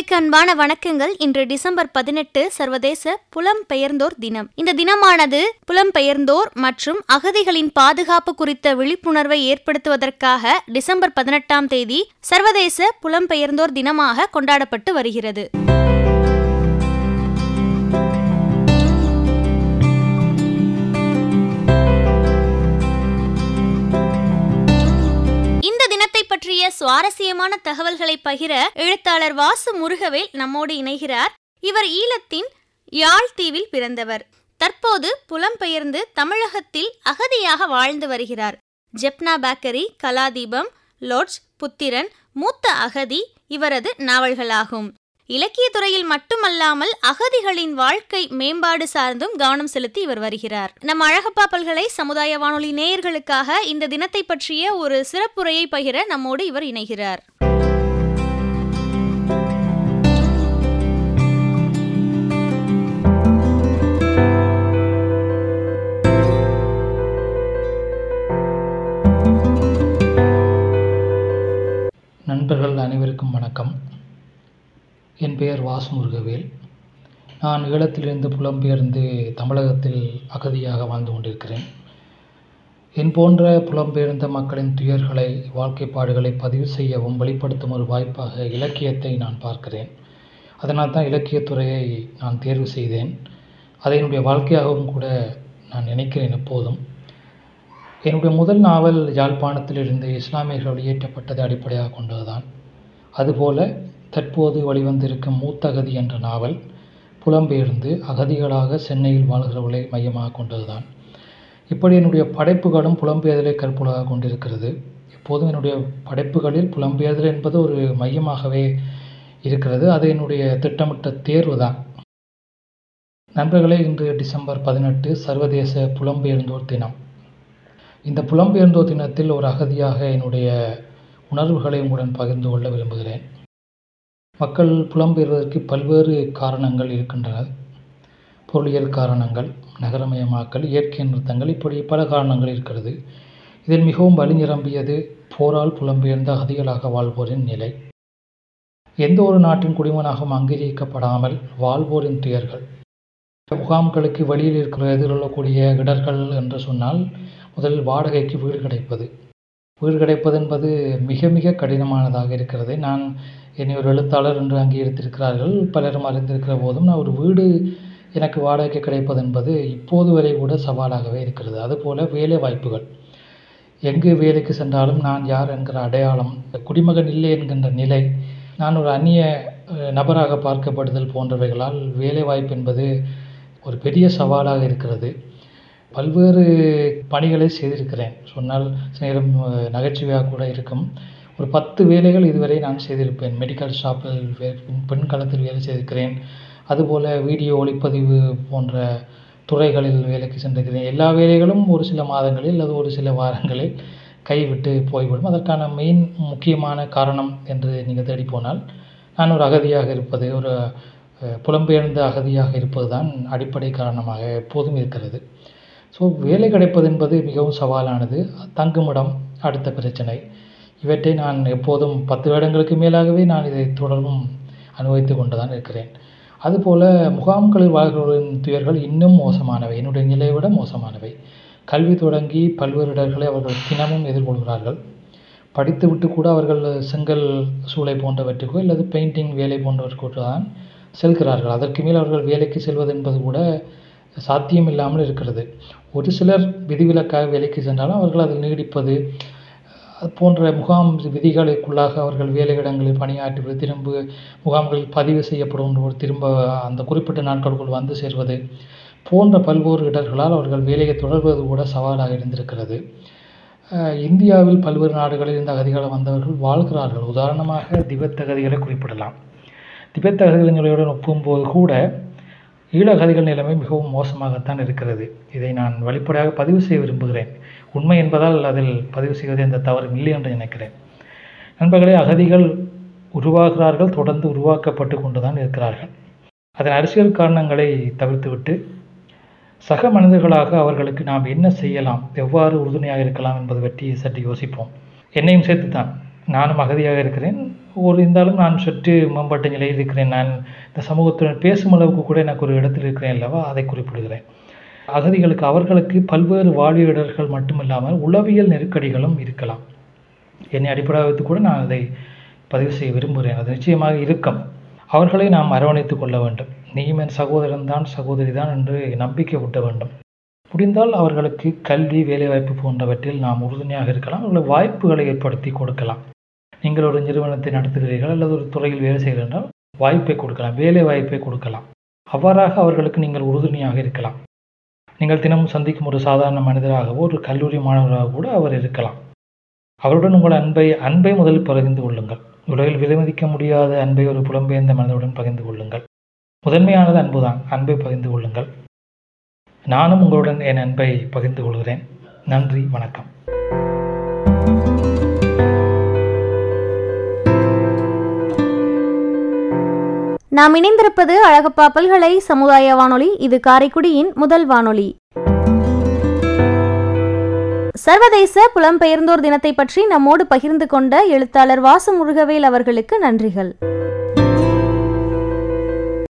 நேயர்களுக்கு அன்பான வணக்கங்கள். இன்று டிசம்பர் பதினெட்டு சர்வதேச புலம்பெயர்ந்தோர் தினம். இந்த தினமானது புலம்பெயர்ந்தோர் மற்றும் அகதிகளின் பாதுகாப்பு குறித்த விழிப்புணர்வை ஏற்படுத்துவதற்காக டிசம்பர் பதினெட்டாம் தேதி சர்வதேச புலம்பெயர்ந்தோர் தினமாக கொண்டாடப்பட்டு வருகிறது. முக்கியமான தகவல்களை பகிர எழுத்தாளர் வாசு முருகவேல் நம்மோடு இணைகிறார். இவர் ஈழத்தின் யாழ் தீவில் பிறந்தவர். தற்போது புலம்பெயர்ந்து தமிழகத்தில் அகதியாக வாழ்ந்து வருகிறார். ஜெப்னா பேக்கரி கலாதீபம் லோட்ஸ் புத்திரன் மூத்த அகதி இவரது நாவல்களாகும். இலக்கிய துறையில் மட்டுமல்லாமல் அகதிகளின் வாழ்க்கை மேம்பாடு சார்ந்தும் கவனம் செலுத்தி இவர் வருகிறார். நம் அழகப்பா பல்கலை சமுதாய வானொலி நேயர்களுக்காக இந்த தினத்தை பற்றிய ஒரு சிறப்புரையை பகிர நம்மோடு இவர் இணைகிறார். பெயர் வாசு முருகவேல் நான் ஈழத்திலிருந்து புலம்பெயர்ந்து தமிழகத்தில் அகதியாக வாழ்ந்து கொண்டிருக்கிறேன். என் போன்ற புலம்பெயர்ந்த மக்களின் துயர்களை வாழ்க்கைப்பாடுகளை பதிவு செய்யவும் வெளிப்படுத்தும் ஒரு வாய்ப்பாக இலக்கியத்தை நான் பார்க்கிறேன். அதனால் தான் இலக்கியத்துறையை நான் தேர்வு செய்தேன். அதை என்னுடைய வாழ்க்கையாகவும் கூட நான் நினைக்கிறேன் எப்போதும். என்னுடைய முதல் நாவல் யாழ்ப்பாணத்திலிருந்து இஸ்லாமியர்கள் வெளியேற்றப்பட்டதை அடிப்படையாக கொண்டதுதான். அதுபோல தற்போது வெளிவந்திருக்கும் மூத்தகதி என்ற நாவல் புலம்பெயர்ந்து அகதிகளாக சென்னையில் வாழ்கிறவர்களை மையமாக கொண்டதுதான். இப்படி என்னுடைய படைப்புகளும் புலம்பெயர்தலை கற்புலாக கொண்டிருக்கிறது. எப்போதும் என்னுடைய படைப்புகளில் புலம்பெயர்தல் என்பது ஒரு மையமாகவே இருக்கிறது. அது என்னுடைய திட்டமிட்ட தேர்வு தான் நண்பர்களே இன்று டிசம்பர் பதினெட்டு சர்வதேச புலம்பெயர்ந்தோர் தினம். இந்த புலம்பெயர்ந்தோர் தினத்தில் ஒரு அகதியாக என்னுடைய உணர்வுகளை உங்களுடன் பகிர்ந்து கொள்ள விரும்புகிறேன். மக்கள் புலம்பெயர்வதற்கு பல்வேறு காரணங்கள் இருக்கின்றன. பொருளியல் காரணங்கள் நகரமயமாக்கல் இயற்கை நிறுத்தங்கள் இப்படி பல காரணங்கள் இருக்கிறது. இதில் மிகவும் வழி நிரம்பியது போரால் புலம்பெயர்ந்த அகதிகளாக வாழ்வோரின் நிலை. எந்த ஒரு நாட்டின் குடிமனாகவும் அங்கீகரிக்கப்படாமல் வாழ்வோரின் துயர்கள். முகாம்களுக்கு வெளியில் இருக்கிற எதிர்கொள்ளக்கூடிய இடர்கள் என்று சொன்னால் முதலில் வாடகைக்கு வீடு கிடைப்பது. வீடு கிடைப்பது என்பது மிக மிக கடினமானதாக இருக்கிறது. நான் என்னை ஒரு எழுத்தாளர் என்று அங்கீகரித்திருக்கிறார்கள். பலரும் அறிந்திருக்கிற போதும் நான் ஒரு வீடு எனக்கு வாடகைக்கு கிடைப்பது என்பது இப்போது வரை கூட சவாலாகவே இருக்கிறது. அதுபோல் வேலை வாய்ப்புகள். எங்கு வேலைக்கு சென்றாலும் நான் யார் என்கிற அடையாளம் குடிமகன் இல்லை என்கின்ற நிலை நான் ஒரு அந்நிய நபராக பார்க்கப்படுதல் போன்றவைகளால் வேலை வாய்ப்பு என்பது ஒரு பெரிய சவாலாக இருக்கிறது. பல்வேறு பணிகளை செய்திருக்கிறேன். சொன்னால் சில நேரம் நகைச்சுவையாக கூட இருக்கும். ஒரு பத்து வேலைகள் இதுவரை நான் செய்திருப்பேன். மெடிக்கல் ஷாப்பில் பெண் களத்தில் வேலை செய்திருக்கிறேன். அதுபோல் வீடியோ ஒளிப்பதிவு போன்ற துறைகளில் வேலைக்கு சென்றிருக்கிறேன். எல்லா வேலைகளும் ஒரு சில மாதங்களில் அல்லது ஒரு சில வாரங்களில் கைவிட்டு போய்விடும். அதற்கான மெயின் முக்கியமான காரணம் என்று நீங்கள் தேடி போனால் நான் ஒரு அகதியாக இருப்பது ஒரு புலம்பெயர்ந்த அகதியாக இருப்பது தான் அடிப்படை காரணமாக எப்போதும் இருக்கிறது. ஸோ வேலை கிடைப்பது என்பது மிகவும் சவாலானது. தங்குமிடம் அடுத்த பிரச்சனை. இவற்றை நான் எப்போதும் பத்து வருடங்களுக்கு மேலாகவே நான் இதை தொடர்ந்தும் அனுபவித்து கொண்டு தான் இருக்கிறேன். அதுபோல் முகாம்களில் வாழ்கிறவர்களின் துயர்கள் இன்னும் மோசமானவை. என்னுடைய நிலையை விட மோசமானவை. கல்வி தொடங்கி பல்வேறு இடர்களை அவர்கள் தினமும் எதிர்கொள்கிறார்கள். படித்துவிட்டு கூட அவர்கள் செங்கல் சூளை போன்றவற்றுக்கோ அல்லது பெயிண்டிங் வேலை போன்றவற்றுக்கோ தான் செல்கிறார்கள். அதற்கு மேல் அவர்கள் வேலைக்கு செல்வது என்பது கூட சாத்தியம் இல்லாமல் இருக்கிறது. ஒரு சிலர் விதிவிலக்காக வேலைக்கு சென்றாலும் அவர்கள் அதில் நீடிப்பது அது போன்ற முகாம் விதிகளுக்குள்ளாக அவர்கள் வேலையிடங்களில் பணியாற்றுவது திரும்ப முகாம்களில் பதிவு செய்யப்படும் திரும்ப அந்த குறிப்பிட்ட நாட்களுக்குள் வந்து சேர்வது போன்ற பல்வேறு இடர்களால் அவர்கள் வேலையை தொடர்வது கூட சவாலாக இருந்திருக்கிறது. இந்தியாவில் பல்வேறு நாடுகளில் இந்த அகதிகள் வந்தவர்கள் வாழ்கிறார்கள். உதாரணமாக திபெத் அகதிகளை குறிப்பிடலாம். திபெத் அகதிகளுடன் ஒப்பும்போது கூட ஈழகதிகள் நிலைமை மிகவும் மோசமாகத்தான் இருக்கிறது. இதை நான் வெளிப்படையாக பதிவு செய்ய விரும்புகிறேன். உண்மை என்பதால் அதில் பதிவு செய்வது எந்த தவறும் இல்லை என்று நினைக்கிறேன். நண்பர்களே அகதிகள் உருவாகிறார்கள் தொடர்ந்து உருவாக்கப்பட்டு கொண்டு தான் இருக்கிறார்கள். அதன் அரசியல் காரணங்களை தவிர்த்துவிட்டு சக மனிதர்களாக அவர்களுக்கு நாம் என்ன செய்யலாம் எவ்வாறு உறுதுணையாக இருக்கலாம் என்பது பற்றி சற்று யோசிப்போம். என்னையும் சேர்த்து தான் நானும் அகதியாக இருக்கிறேன். ஒரு இருந்தாலும் நான் சற்று மேம்பட்ட நிலையில் இருக்கிறேன். நான் இந்த சமூகத்துடன் பேசும் அளவுக்கு கூட எனக்கு ஒரு இடத்தில் இருக்கிறேன் அல்லவா? அதை குறிப்பிடுகிறேன். அகதிகளுக்கு அவர்களுக்கு பல்வேறு வாழ்விடர்கள் மட்டுமில்லாமல் உளவியல் நெருக்கடிகளும் இருக்கலாம். என்னை அடிப்படையாக வைத்து கூட நான் அதை பதிவு செய்ய விரும்புகிறேன். அது நிச்சயமாக இருக்கும். அவர்களை நாம் அரவணைத்து கொள்ள வேண்டும். நீயும் என் சகோதரன் தான் சகோதரி தான் என்று நம்பிக்கை ஊட்ட வேண்டும். முடிந்தால் அவர்களுக்கு கல்வி வேலைவாய்ப்பு போன்றவற்றில் நாம் உறுதுணையாக இருக்கலாம். அவர்களுக்கு வாய்ப்புகளை ஏற்படுத்தி கொடுக்கலாம். நீங்கள் ஒரு நிறுவனத்தை நடத்துகிறீர்கள் அல்லது ஒரு துறையில் வேலை செய்கிறீர்கள் வாய்ப்பை கொடுக்கலாம் வேலை வாய்ப்பை கொடுக்கலாம். அவ்வாறாக அவர்களுக்கு நீங்கள் உறுதுணையாக இருக்கலாம். நீங்கள் தினமும் சந்திக்கும் ஒரு சாதாரண மனிதராகவோ ஒரு கல்லூரி மாணவராக கூட அவர் இருக்கலாம். அவருடன் உங்கள் அன்பை அன்பை முதலில் பகிர்ந்து கொள்ளுங்கள். உலகில் விலைமதிக்க முடியாத அன்பை ஒரு புலம்பெயர்ந்த மனிதருடன் பகிர்ந்து கொள்ளுங்கள். முதன்மையானது அன்புதான். அன்பை பகிர்ந்து கொள்ளுங்கள். நானும் உங்களுடன் என் அன்பை பகிர்ந்து கொள்கிறேன். நன்றி வணக்கம். நாம் இணைந்திருப்பது அழகப்பா பல்கலை சமுதாய வானொலி. இது காரைக்குடியின் முதல் வானொலி. சர்வதேச புலம்பெயர்ந்தோர் தினத்தை பற்றி நம்மோடு பகிர்ந்து கொண்ட எழுத்தாளர் வாசு முருகவேல் அவர்களுக்கு நன்றிகள்.